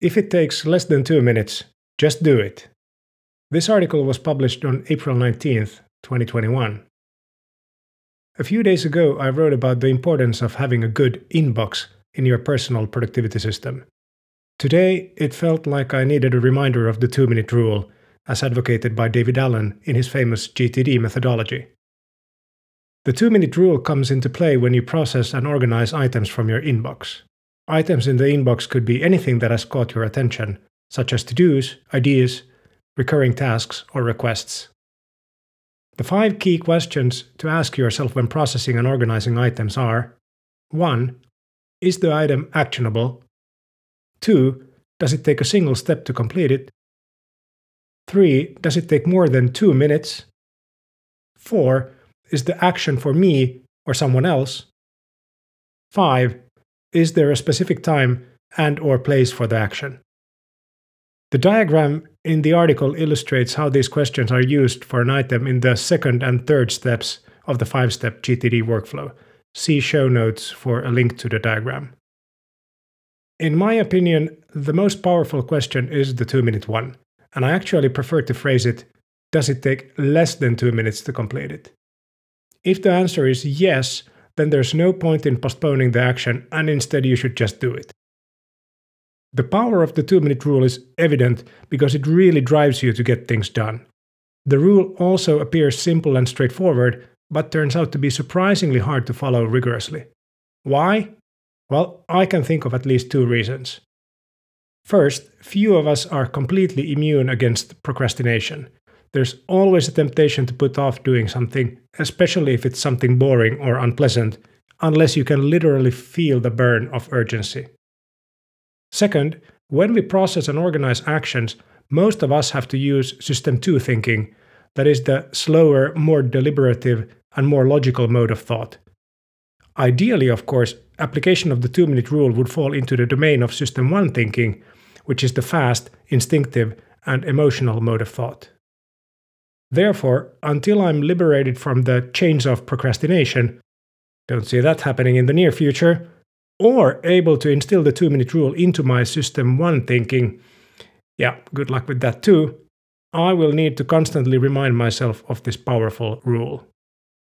If it takes less than two minutes, just do it. This article was published on April 19th, 2021. A few days ago, I wrote about the importance of having a good inbox in your personal productivity system. Today, it felt like I needed a reminder of the two minute rule, as advocated by David Allen in his famous GTD methodology. The two minute rule comes into play when you process and organize items from your inbox. Items in the inbox could be anything that has caught your attention, such as to dos, ideas, recurring tasks, or requests. The five key questions to ask yourself when processing and organizing items are 1. Is the item actionable? 2. Does it take a single step to complete it? 3. Does it take more than 2 minutes? 4. Is the action for me or someone else? 5. Is there a specific time and or place for the action? The diagram in the article illustrates how these questions are used for an item in the second and third steps of the five-step GTD workflow. See show notes for a link to the diagram. In my opinion, the most powerful question is the two-minute one, and I actually prefer to phrase it, does it take less than two minutes to complete it? If the answer is yes, then there's no point in postponing the action and instead you should just do it. The power of the two minute rule is evident because it really drives you to get things done. The rule also appears simple and straightforward, but turns out to be surprisingly hard to follow rigorously. Why? Well, I can think of at least two reasons. First, few of us are completely immune against procrastination. There's always a temptation to put off doing something, especially if it's something boring or unpleasant, unless you can literally feel the burn of urgency. Second, when we process and organize actions, most of us have to use System 2 thinking, that is, the slower, more deliberative, and more logical mode of thought. Ideally, of course, application of the two minute rule would fall into the domain of System 1 thinking, which is the fast, instinctive, and emotional mode of thought. Therefore, until I'm liberated from the chains of procrastination, don't see that happening in the near future, or able to instill the two minute rule into my system one thinking, yeah, good luck with that too, I will need to constantly remind myself of this powerful rule.